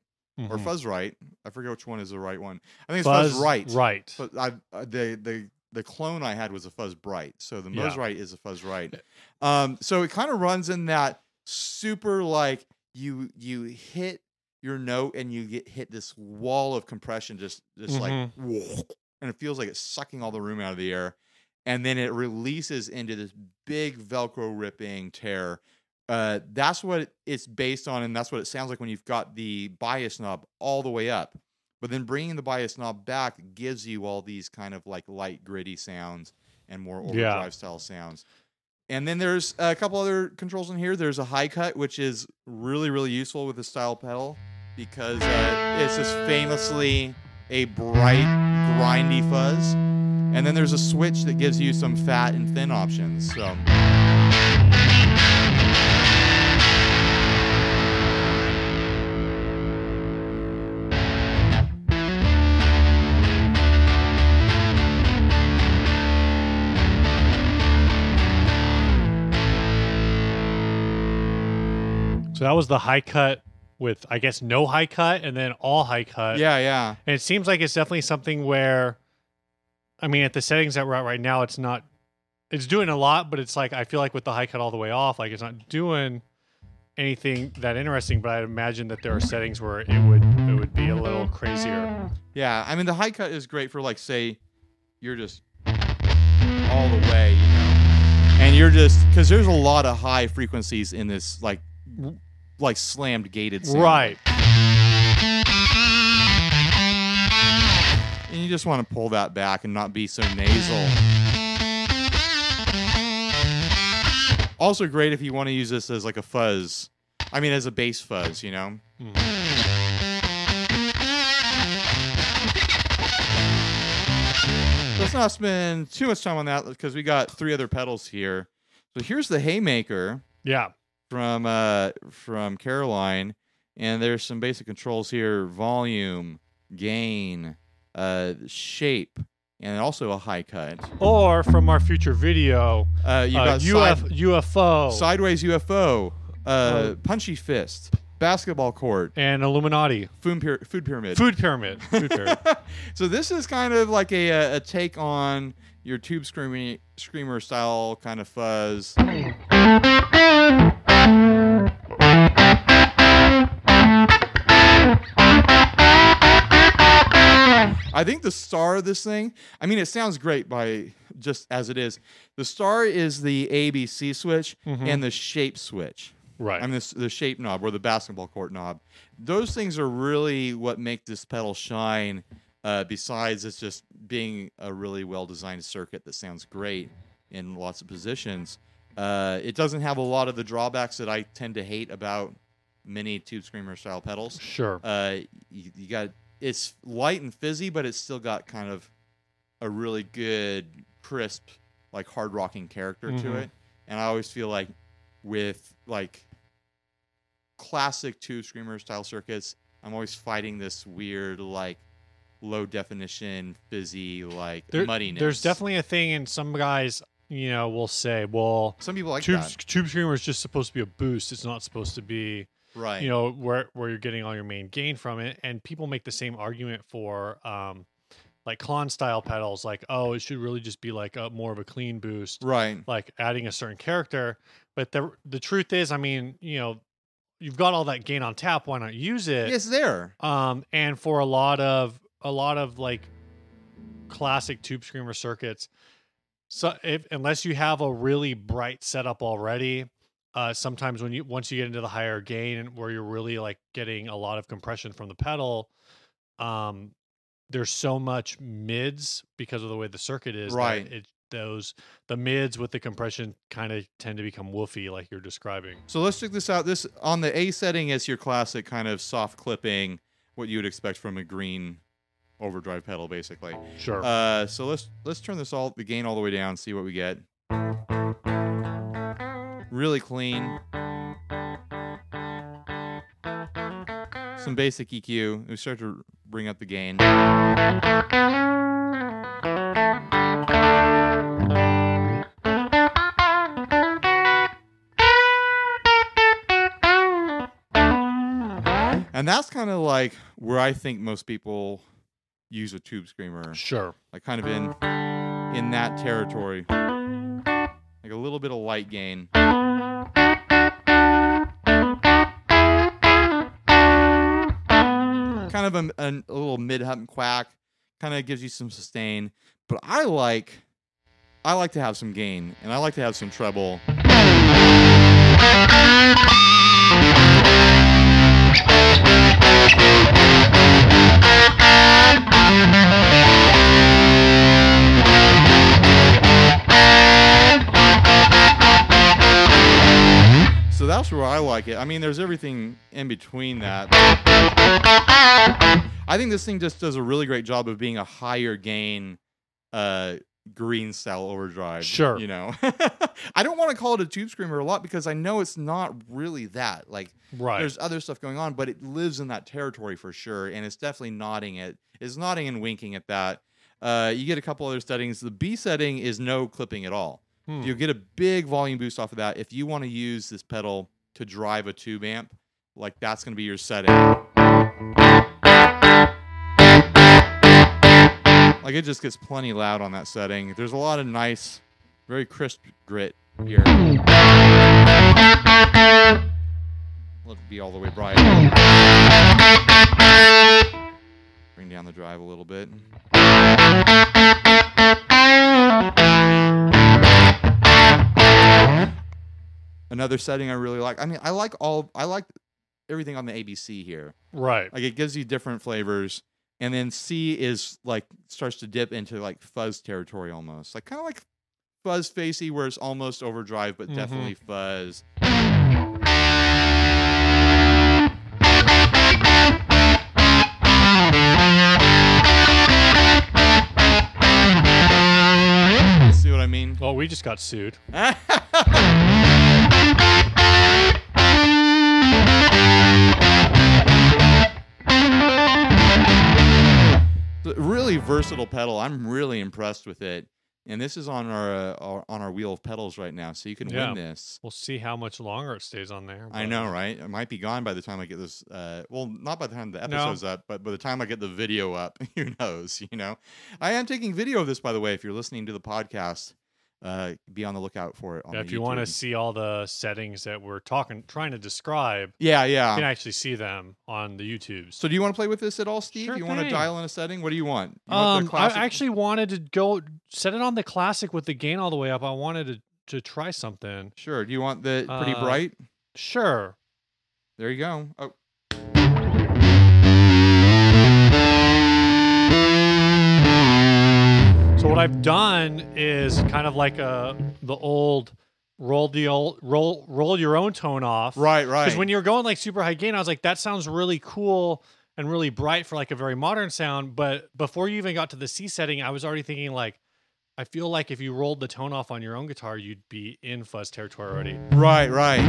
or fuzz right. I forget which one is the right one. I think it's Fuzz Fuzzrite. Right. But I, uh, the the the clone I had was a Fuzz Bright, so the Yeah. Mosrite is a Fuzzrite. Um, so it kind of runs in that super like you you hit your note and you get hit this wall of compression, just just like, and it feels like it's sucking all the room out of the air, and then it releases into this big Velcro ripping tear. Uh, that's what it's based on, and that's what it sounds like when you've got the bias knob all the way up. But then bringing the bias knob back gives you all these kind of like light, gritty sounds and more Yeah. overdrive style sounds. And then there's a couple other controls in here. There's a high cut, which is really, really useful with the style pedal because uh, it's just famously a bright, grindy fuzz. And then there's a switch that gives you some fat and thin options. So. So that was the high cut with I guess no high cut and then all high cut. Yeah, yeah. And it seems like it's definitely something where I mean at the settings that we're at right now it's not it's doing a lot, but it's like I feel like with the high cut all the way off, like it's not doing anything that interesting, but I'd imagine that there are settings where it would it would be a little crazier. Yeah, I mean the high cut is great for like say you're just all the way, you know, and you're just because there's a lot of high frequencies in this like like slammed gated sound. Right. and you just want to pull that back and not be so nasal. Also great if you want to use this as like a fuzz. I mean as a bass fuzz, you know. Mm-hmm. Let's not spend too much time on that because we got three other pedals here. So here's the Haymaker Yeah. From uh from Caroline, and there's some basic controls here: volume, gain, uh, shape, and also a high cut. Or from our future video, Uh, you uh, got UF, side- UFO sideways UFO, uh, Oh. punchy fist, basketball court, and Illuminati. food, pyra- food pyramid. Food pyramid. Food pyramid. so this is kind of like a, a, a take on your tube screaming screamer style kind of fuzz. I think the star of this thing, I mean, it sounds great by just as it is. The star is the ABC switch and the shape switch. right. I mean, the, the shape knob or the basketball court knob. Those things are really what make this pedal shine. Uh, besides, it's just being a really well designed circuit that sounds great in lots of positions. Uh, it doesn't have a lot of the drawbacks that I tend to hate about many tube screamer style pedals. sure. Uh, you, you got it's light and fizzy, but it's still got kind of a really good, crisp, like hard rocking character to Mhm. it. And I always feel like with like classic tube screamer style circuits, I'm always fighting this weird like low definition fizzy like There- muddiness. There's definitely a thing, in some guys, you know, will say, "Well, some people like tube that, tube screamer is just supposed to be a boost. It's not supposed to be, right? you know, where where you're getting all your main gain from it." And people make the same argument for, um, like Klon style pedals, like, "Oh, it should really just be like a more of a clean boost." right. like adding a certain character. But the the truth is, I mean, you know, you've got all that gain on tap. Why not use it? It's there. Um, and for a lot of a lot of like classic tube screamer circuits, so if unless you have a really bright setup already, uh, sometimes when you once you get into the higher gain and where you're really like getting a lot of compression from the pedal, um, there's so much mids because of the way the circuit is. that Right. It those the mids with the compression kind of tend to become woofy, like you're describing. So let's check this out. This on the A setting is your classic kind of soft clipping, what you would expect from a green overdrive pedal, basically. Sure. Uh, so let's let's turn this all the gain all the way down, see what we get. Really clean. Some basic EQ. We start to bring up the gain. And that's kind of like where I think most people use a tube screamer. Sure. like kind of in in that territory. Like a little bit of light gain. Kind of a, a, a little mid hum quack. Kind of gives you some sustain. But i like i like to have some gain and i like to have some treble So that's where I like it. I mean, there's everything in between that. I think this thing just does a really great job of being a higher gain uh green style overdrive. Sure. You know. I don't want to call it a tube screamer a lot because I know it's not really that. Like Right. there's other stuff going on, but it lives in that territory for sure, and it's definitely nodding it. It's nodding and winking at that. Uh, you get a couple other settings. The B setting is no clipping at all. Hmm. You get a big volume boost off of that. If you want to use this pedal to drive a tube amp, like that's going to be your setting. Like it just gets plenty loud on that setting. There's a lot of nice, very crisp grit here. Let it be all the way bright. Bring down the drive a little bit. Another setting I really like. I mean, I like all. I like everything on the ABC here. right. Like it gives you different flavors, and then C is like starts to dip into like fuzz territory almost, like kind of like fuzz facey, where it's almost overdrive, but Mhm. definitely fuzz. See what I mean? Well, we just got sued. really versatile pedal. I'm really impressed with it. And this is on our, uh, our on our wheel of pedals right now, so you can Yeah. win this. We'll see how much longer it stays on there. I know, right? It might be gone by the time I get this. Uh, well, not by the time the No. episode's up, but by the time I get the video up, who knows? You know, I am taking video of this, by the way. If you're listening to the podcast, uh, be on the lookout for it. On Yeah, if you want to see all the settings that we're talking, trying to describe, yeah, yeah, you can actually see them on the YouTube. So, do you want to play with this at all, Steve? Sure you want to dial in a setting? What do you want? You want Um, the I actually wanted to go set it on the classic with the gain all the way up. I wanted to to try something. sure. Do you want the pretty Uh, bright? Sure. There you go. Oh, So what I've done is kind of like a the old roll the old roll roll your own tone off. right, right. Because when you're going like super high gain, I was like, that sounds really cool and really bright for like a very modern sound. But before you even got to the C setting, I was already thinking like, I feel like if you rolled the tone off on your own guitar, you'd be in fuzz territory already. right, right.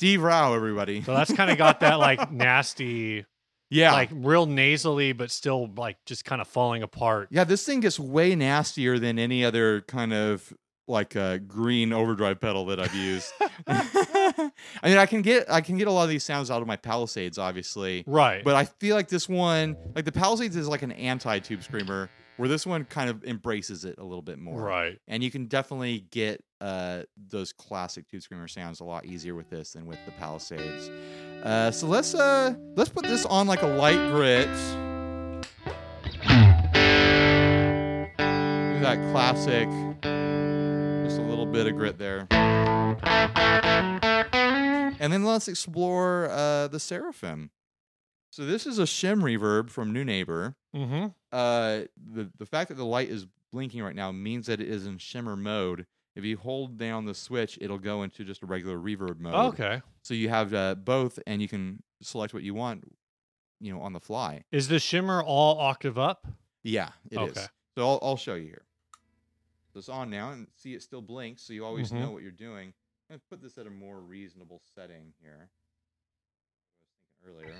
Steve Rao, everybody. So that's kind of got that like nasty, yeah. like real nasally, but still like just kind of falling apart. yeah, this thing gets way nastier than any other kind of like a green overdrive pedal that I've used. I mean, I can get I can get a lot of these sounds out of my Palisades, obviously. Right. But I feel like this one, like the Palisades is like an anti-tube screamer, where this one kind of embraces it a little bit more. right. And you can definitely get uh, those classic tube screamer sounds a lot easier with this than with the Palisades. Uh, so let's uh, let's put this on like a light grit. Do that classic, just a little bit of grit there. And then let's explore uh, the Seraphim. So this is a shim reverb from Neunaber. Mm-hmm. Uh, the the fact that the light is blinking right now means that it is in shimmer mode. If you hold down the switch, it'll go into just a regular reverb mode. Okay. So you have uh, both, and you can select what you want, you know, on the fly. Is the shimmer all octave up? Yeah, it is. Okay. So I'll, I'll show you here. So it's on now, and see it still blinks, so you always Mhm. know what you're doing. I'm gonna put this at a more reasonable setting here. I was thinking earlier.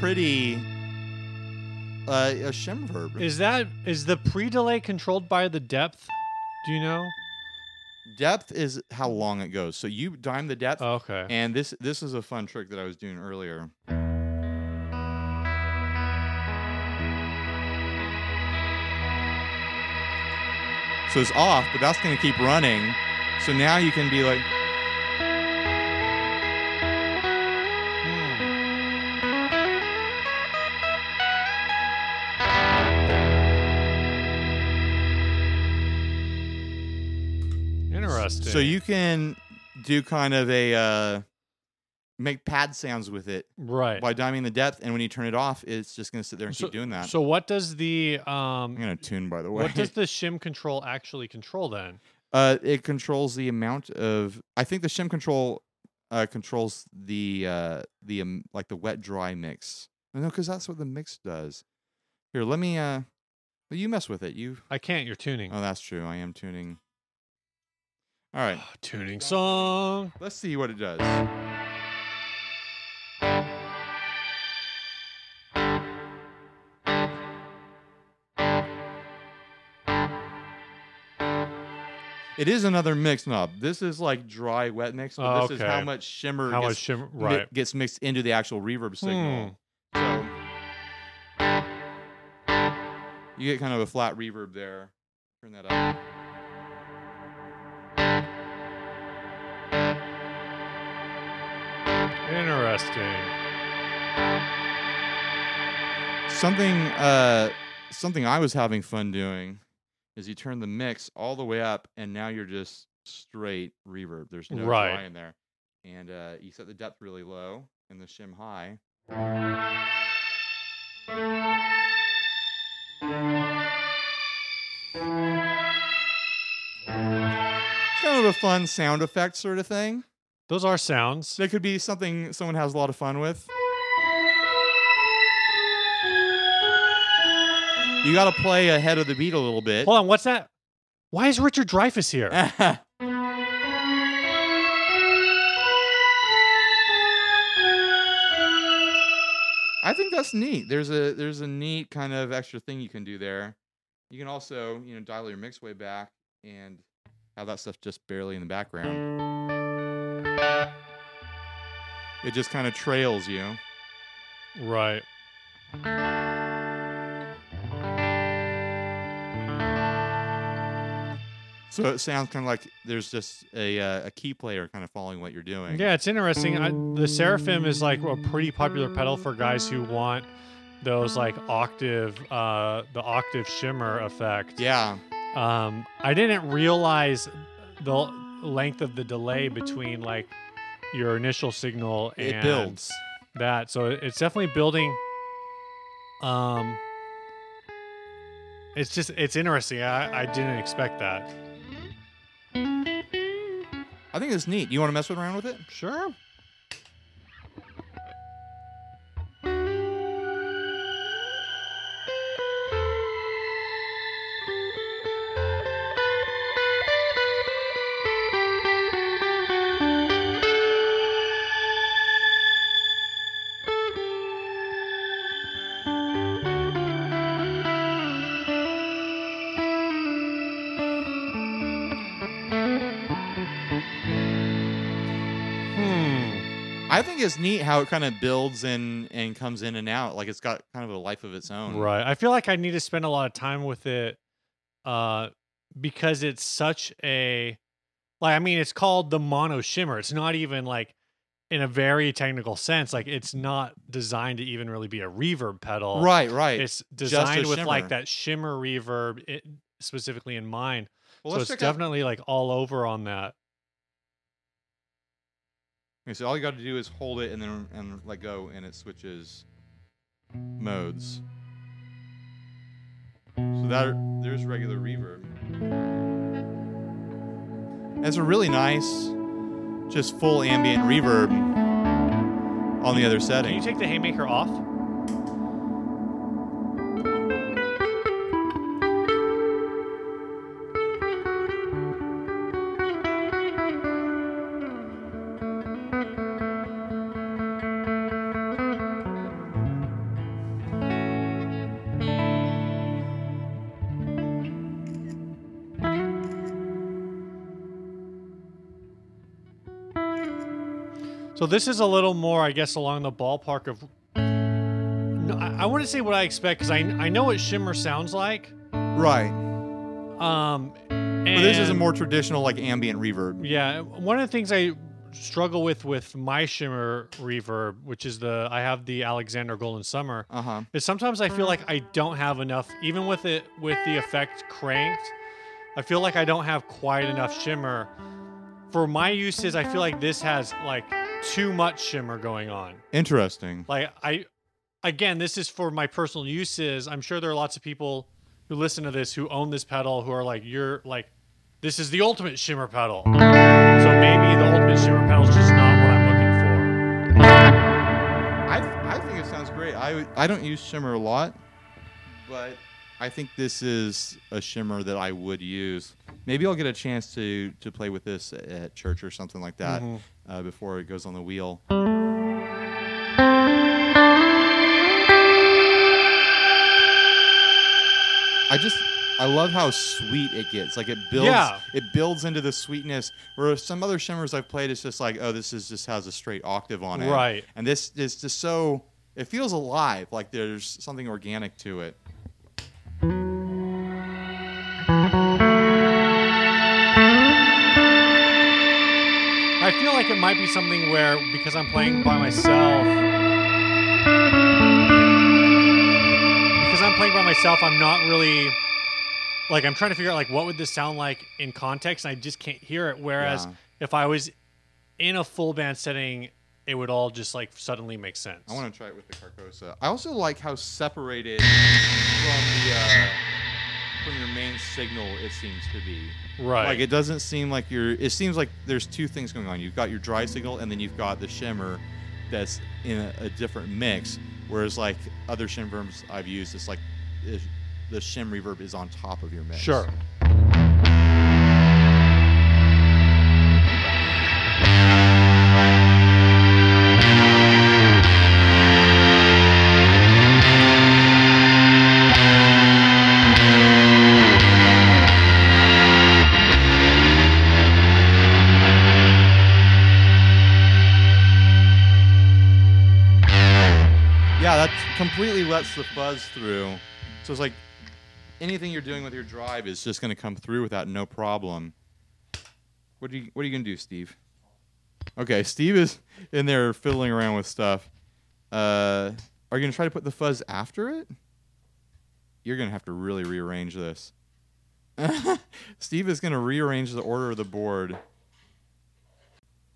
Pretty. Uh, a shim verb. Is that is the pre-delay controlled by the depth? Do you know? Depth is how mm-hmm. long it goes. So you dime the depth, oh, Okay. and this this is a fun trick that I was doing earlier. So it's off, but that's going to keep running. So now you can be like, Interesting. so you can do kind of a uh, make pad sounds with it right. by diming the depth, and when you turn it off, it's just going to sit there and so, keep doing that. So what does the um I'm going to tune, by the way. what does the shim control actually control then? Uh, it controls the amount of. I think the shim control uh, controls the uh, the um, like the wet dry mix. No, because that's what the mix does. Here, let me. Uh, you mess with it. You. I can't. You're tuning. Oh, that's true. I am tuning. All right, tuning song. let's see what it does. It is another mix knob. This is like dry wet mix, but this is how much shimmer How gets, much shimmer? mi- Right. gets mixed into the actual reverb hmm. signal. So you get kind of a flat reverb there. Turn that up. Interesting. Something uh something I was having fun doing is you turn the mix all the way up and now you're just straight reverb. There's no Right. dry in there. And uh, you set the depth really low and the shim high. It's kind of a fun sound effect sort of thing. Those are sounds. That could be something someone has a lot of fun with. You got to play ahead of the beat a little bit. Hold on. What's that? Why is Richard Dreyfuss here? I think that's neat. There's a there's a neat kind of extra thing you can do there. You can also you know dial your mix way back and have that stuff just barely in the background. It just kind of trails you. right. So it sounds kind of like there's just a uh, a key player kind of following what you're doing. Yeah, it's interesting. I, the Seraphim is like a pretty popular pedal for guys who want those like octave, uh, the octave shimmer effect. Yeah. Um, I didn't realize the length of the delay between like your initial signal and It builds. that. So it's definitely building. Um, It's just it's interesting. I, I didn't expect that. I think it's neat. You want to mess around with it? Sure. Think it's neat how it kind of builds and and comes in and out. Like it's got kind of a life of its own. Right. I feel like I need to spend a lot of time with it uh because it's such a like I mean it's called the mono shimmer. It's not even like in a very technical sense like it's not designed to even really be a reverb pedal. Right, right. It's designed with like that shimmer reverb it, specifically in mind. well, so it's check out- definitely like all over on that. Okay, so all you got to do is hold it and then and let go, and it switches modes. So that there's regular reverb. That's a really nice, just full ambient reverb on the other setting. Can you take the haymaker off? So this is a little more, I guess, along the ballpark of. No, I, I wouldn't say what I expect because I I know what shimmer sounds like. right, Um, but this is a more traditional like ambient reverb. Yeah, one of the things I struggle with with my shimmer reverb, which is the I have the Alexander Golden Summer, Uh huh. is sometimes I feel like I don't have enough, even with it with the effect cranked. I feel like I don't have quite enough shimmer. For my uses, I feel like this has like too much shimmer going on. Interesting. Like I, again, this is for my personal uses. I'm sure there are lots of people who listen to this who own this pedal who are like, "You're like, this is the ultimate shimmer pedal." So maybe the ultimate shimmer pedal is just not what I'm looking for. I, I think it sounds great. I, I don't use shimmer a lot, but I think this is a shimmer that I would use. Maybe I'll get a chance to to play with this at church or something like that Mhm. Uh, before it goes on the wheel. I just I love how sweet it gets. Like it builds Yeah. it builds into the sweetness. Whereas some other shimmers I've played, it's just like, oh, this is just has a straight octave on it. Right. And this is just so it feels alive, like there's something organic to it. Like it might be something where because I'm playing by myself, because I'm playing by myself, I'm not really like I'm trying to figure out like what would this sound like in context, and I just can't hear it. Whereas Yeah. if I was in a full band setting, it would all just like suddenly make sense. I want to try it with the Carcosa. I also like how separated from the uh, from your main signal it seems to be. Right. Like it doesn't seem like you're. It seems like there's two things going on. You've got your dry signal, and then you've got the shimmer that's in a, a different mix. Whereas like other shimmers I've used, it's like it, the shim reverb is on top of your mix. Sure. Completely lets the fuzz through. So it's like anything you're doing with your drive is just going to come through without no problem. What are you What are you going to do, Steve? Okay, Steve is in there fiddling around with stuff. Uh, are you going to try to put the fuzz after it? You're going to have to really rearrange this. Steve is going to rearrange the order of the board.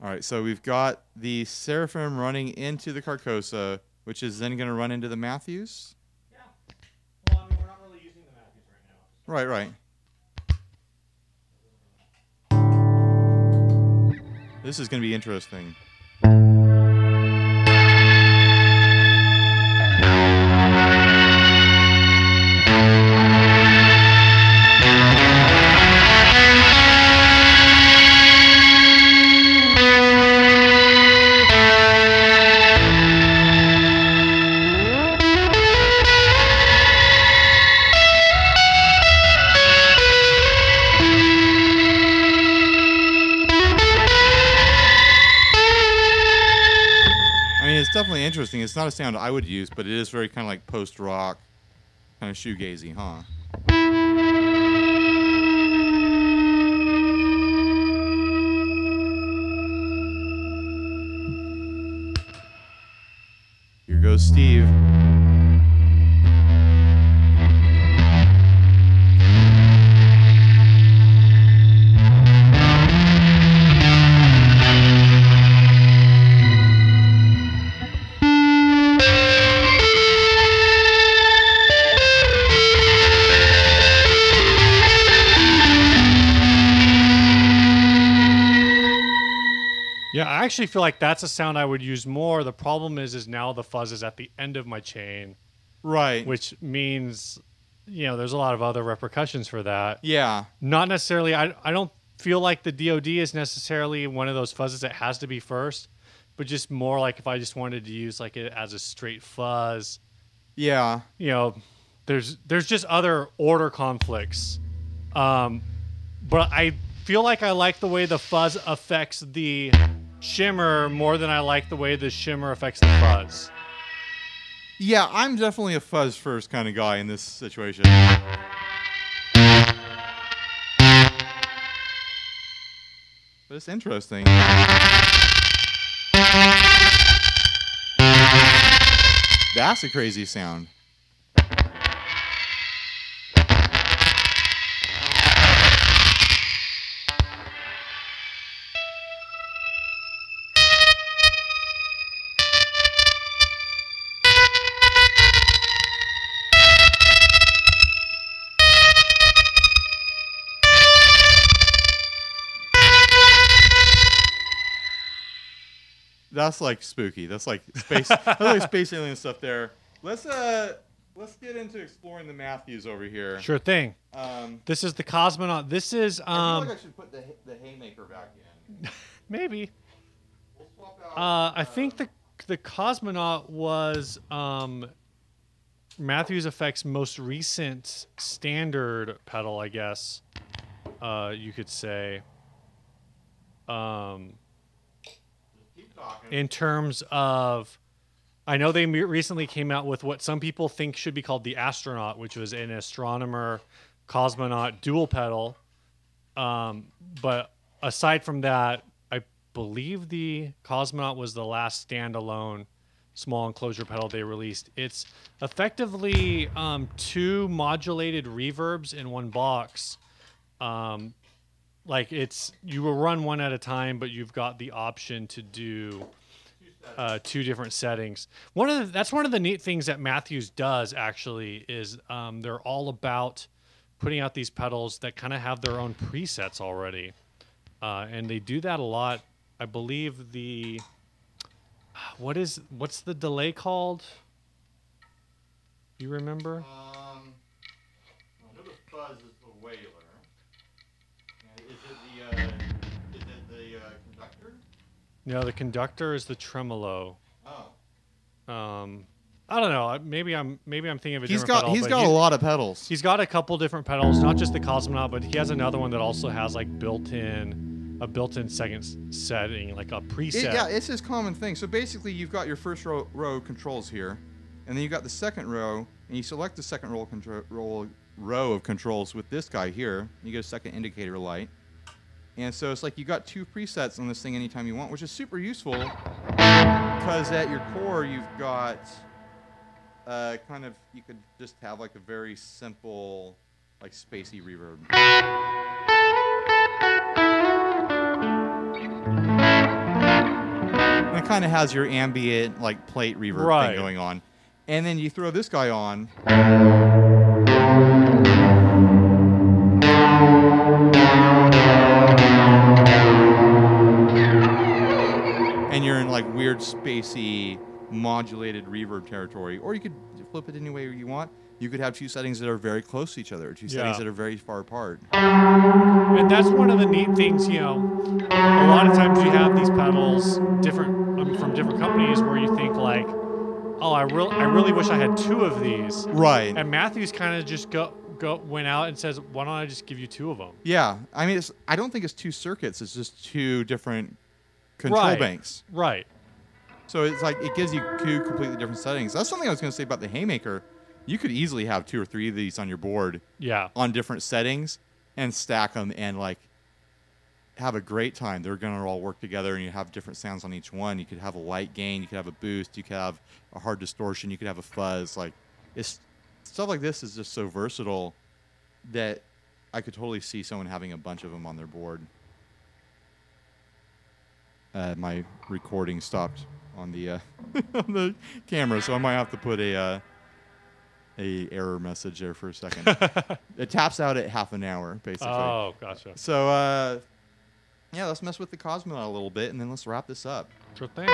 All right, so we've got the Seraphim running into the Carcosa, which is then going to run into the Matthews. Yeah. Well, I mean, we're not really using the Matthews right now. Right, right. This is going to be interesting. Interesting. It's not a sound I would use, but it is very kind of like post rock, kind of shoegazy, huh? Here goes Steve. I actually feel like that's a sound I would use more. The problem is, is now the fuzz is at the end of my chain, Right. which means, you know, there's a lot of other repercussions for that. yeah. Not necessarily. I I don't feel like the DOD is necessarily one of those fuzzes that has to be first, but just more like if I just wanted to use like it as a straight fuzz, Yeah. you know, there's there's just other order conflicts. Um, but I feel like I like the way the fuzz affects the shimmer more than I like the way the shimmer affects the fuzz. Yeah, I'm definitely a fuzz first kind of guy in this situation. But it's interesting. That's a crazy sound. That's like spooky. That's like space. that's like space alien stuff there. Let's uh, let's get into exploring the Matthews over here. Sure thing. Um, This is the cosmonaut. This is I um feel like I should put the the haymaker back in. maybe. We'll swap out, Uh, I think the the cosmonaut was um Matthews Effects' most recent standard pedal, I guess. Uh, you could say. Um, keep talking. In terms of I know they recently came out with what some people think should be called the astronaut, which was an astronomer cosmonaut dual pedal. Um, but aside from that, I believe the cosmonaut was the last standalone small enclosure pedal they released. It's effectively um, two modulated reverbs in one box. Um, like it's you will run one at a time, but you've got the option to do uh, two different settings. One of the, that's one of the neat things that Matthews does actually is um, they're all about putting out these pedals that kind of have their own presets already, uh, and they do that a lot. I believe the what is what's the delay called? You remember? Um, No, the conductor is the tremolo. Oh, Um, I don't know. Maybe I'm maybe I'm thinking of a he's different got pedal, he's got a lot of pedals. He's got a couple different pedals, not just the Cosmonaut, but he has another one that also has like built-in a built-in second setting, like a preset. It- yeah, it's this common thing. So basically, you've got your first row, row controls here, and then you've got the second row, and you select the second row, contro- row row of controls with this guy here. You get a second indicator light, and so it's like you got two presets on this thing anytime you want, which is super useful because at your core you've got uh, kind of you could just have like a very simple like spacey reverb. And it kind of has your ambient like plate reverb Right. thing going on. And then you throw this guy on. Like weird spacey modulated reverb territory, or you could flip it any way you want. You could have two settings that are very close to each other, two settings that are very far apart. And that's one of the neat things, you know. A lot of times you have these pedals different um, from different companies where you think like, oh, I really, I really wish I had two of these. Right. And Matthews kind of just go go went out and says, why don't I just give you two of them? Yeah, I mean, it's, I don't think it's two circuits. It's just two different control Right. banks. Right. So it's like it gives you two completely different settings. That's something I was going to say about the Haymaker. You could easily have two or three of these on your board Yeah. on different settings and stack them and like have a great time. They're going to all work together and you have different sounds on each one. You could have a light gain, you could have a boost, you could have a hard distortion, you could have a fuzz. Like it's stuff like this is just so versatile that I could totally see someone having a bunch of them on their board. Uh, my recording stopped on the uh, on the camera, so I might have to put a uh, a error message there for a second. it taps out at half an hour, basically. Oh, gotcha. So uh, yeah, let's mess with the Cosmonaut a little bit, and then let's wrap this up. Sure thing.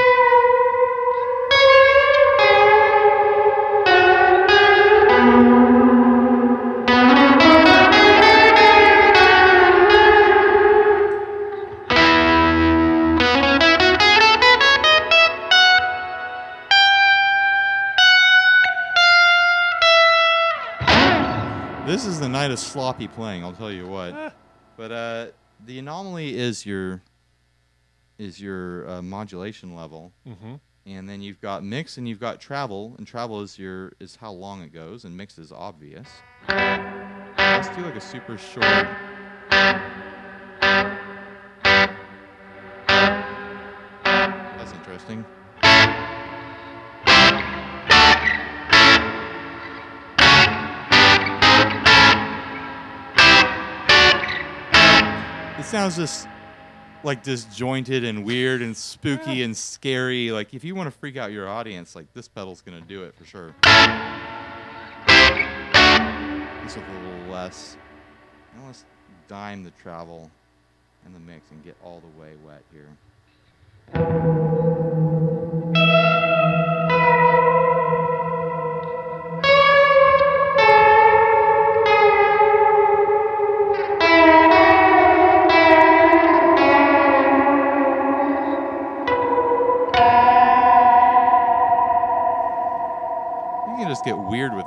This is the night of sloppy playing. I'll tell you Eh. what. But uh, the anomaly is your is your uh, modulation level, Mm-hmm. and then you've got mix and you've got travel, and travel is your is how long it goes, and mix is obvious. Let's do like a super short. That's interesting. It sounds just like disjointed and weird and spooky and scary. Like if you want to freak out your audience, like this pedal's gonna do it for sure. This with a little less. Now let's dime the travel and the mix and get all the way wet here.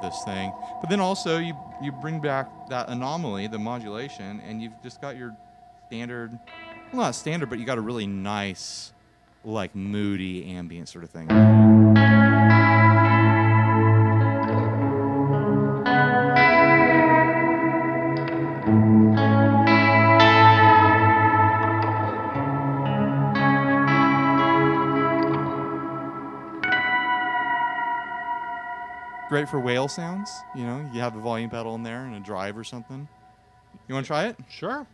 This thing. But then also you you bring back that anomaly, the modulation, and you've just got your standard well not standard, but you got a really nice, like moody ambient sort of thing. For whale sounds, you know, you have a volume pedal in there and a drive or something. You want to try it? Sure.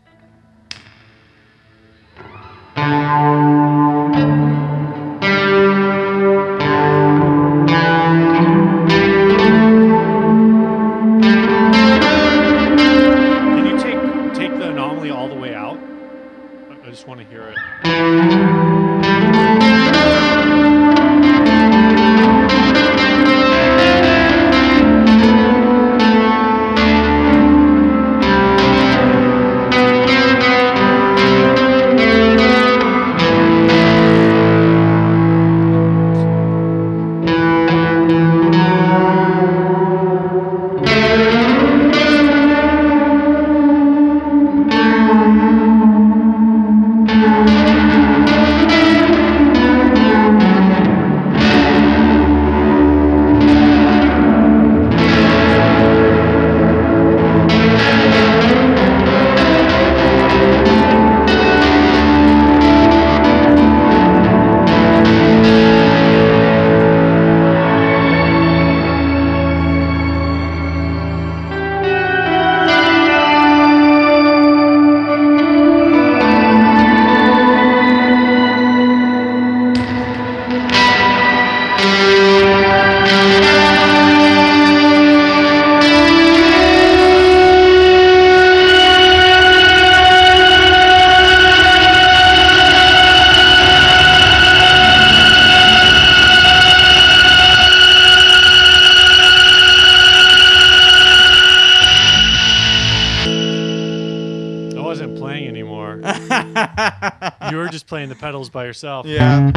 Just playing the pedals by yourself. Yeah.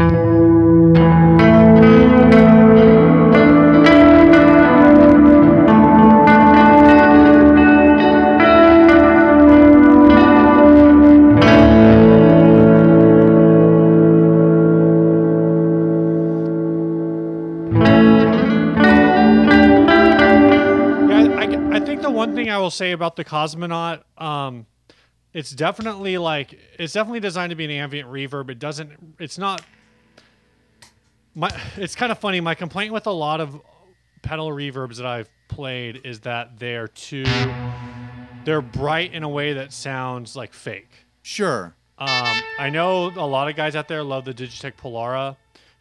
Yeah, I, I think the one thing I will say about the Cosmonaut, it's definitely like it's definitely designed to be an ambient reverb. It doesn't. It's not. My. It's kind of funny. My complaint with a lot of pedal reverbs that I've played is that they're too. They're bright in a way that sounds like fake. Sure. Um, I know a lot of guys out there love the Digitech Polara,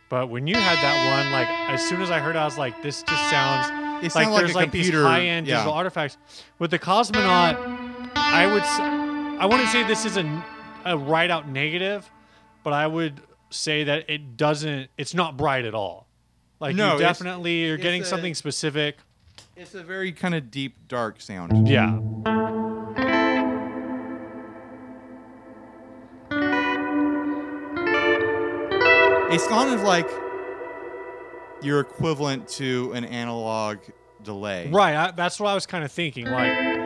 but when you had that one, like as soon as I heard it, I was like, this just sounds It like sounded like there's like, these high-end yeah. digital artifacts. With the Cosmonaut, I would, I wouldn't say this is a, a right out negative, but I would say that it doesn't. It's not bright at all. Like No, you it's- definitely you're it's getting a- something specific. It's a very kind of deep, dark sound. Yeah. It's kind of like your equivalent to an analog delay. Right. I, that's what I was kind of thinking. Like,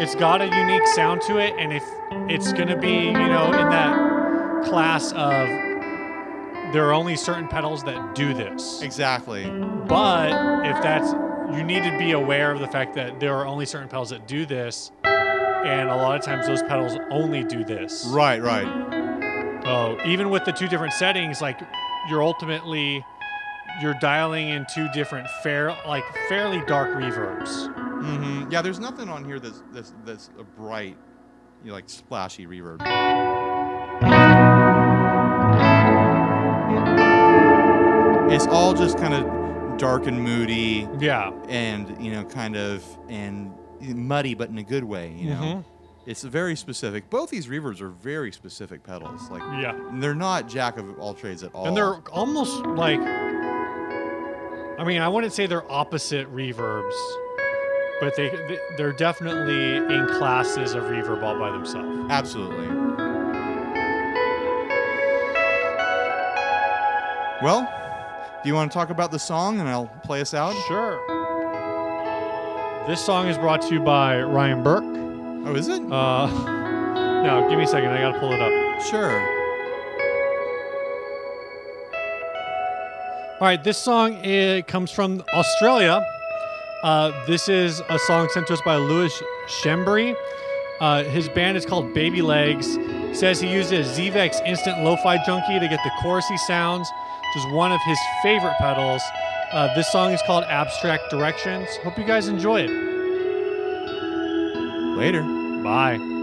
it's got a unique sound to it, and if it's going to be, you know, in that class of there are only certain pedals that do this. Exactly. But if that's, you need to be aware of the fact that there are only certain pedals that do this, and a lot of times those pedals only do this. Right, right. Oh, even with the two different settings, like you're ultimately you're dialing in two different fair, like fairly dark reverbs. Hmm Yeah, there's nothing on here that's that's, that's a bright, you know, like splashy reverb. It's all just kind of dark and moody, Yeah. and you know, kind of and muddy, but in a good way. You know, Mhm. it's very specific. Both these reverbs are very specific pedals. Like, Yeah. they're not jack of all trades at all. And they're almost like I mean, I wouldn't say they're opposite reverbs, but they they- they're definitely in classes of reverb all by themselves. Absolutely. Well, do you want to talk about the song and I'll play us out? Sure. This song is brought to you by Ryan Burke. Oh, is it? Uh, no, give me a second. I gotta pull it up. sure. All right, this song it comes from Australia. Uh, this is a song sent to us by Lewis Schembri. Uh, his band is called Baby Legs. Says he used a Zvex Instant Lo-Fi Junkie to get the chorusy sounds, which is one of his favorite pedals. Uh, this song is called Abstract Directions. Hope you guys enjoy it. Later. Bye.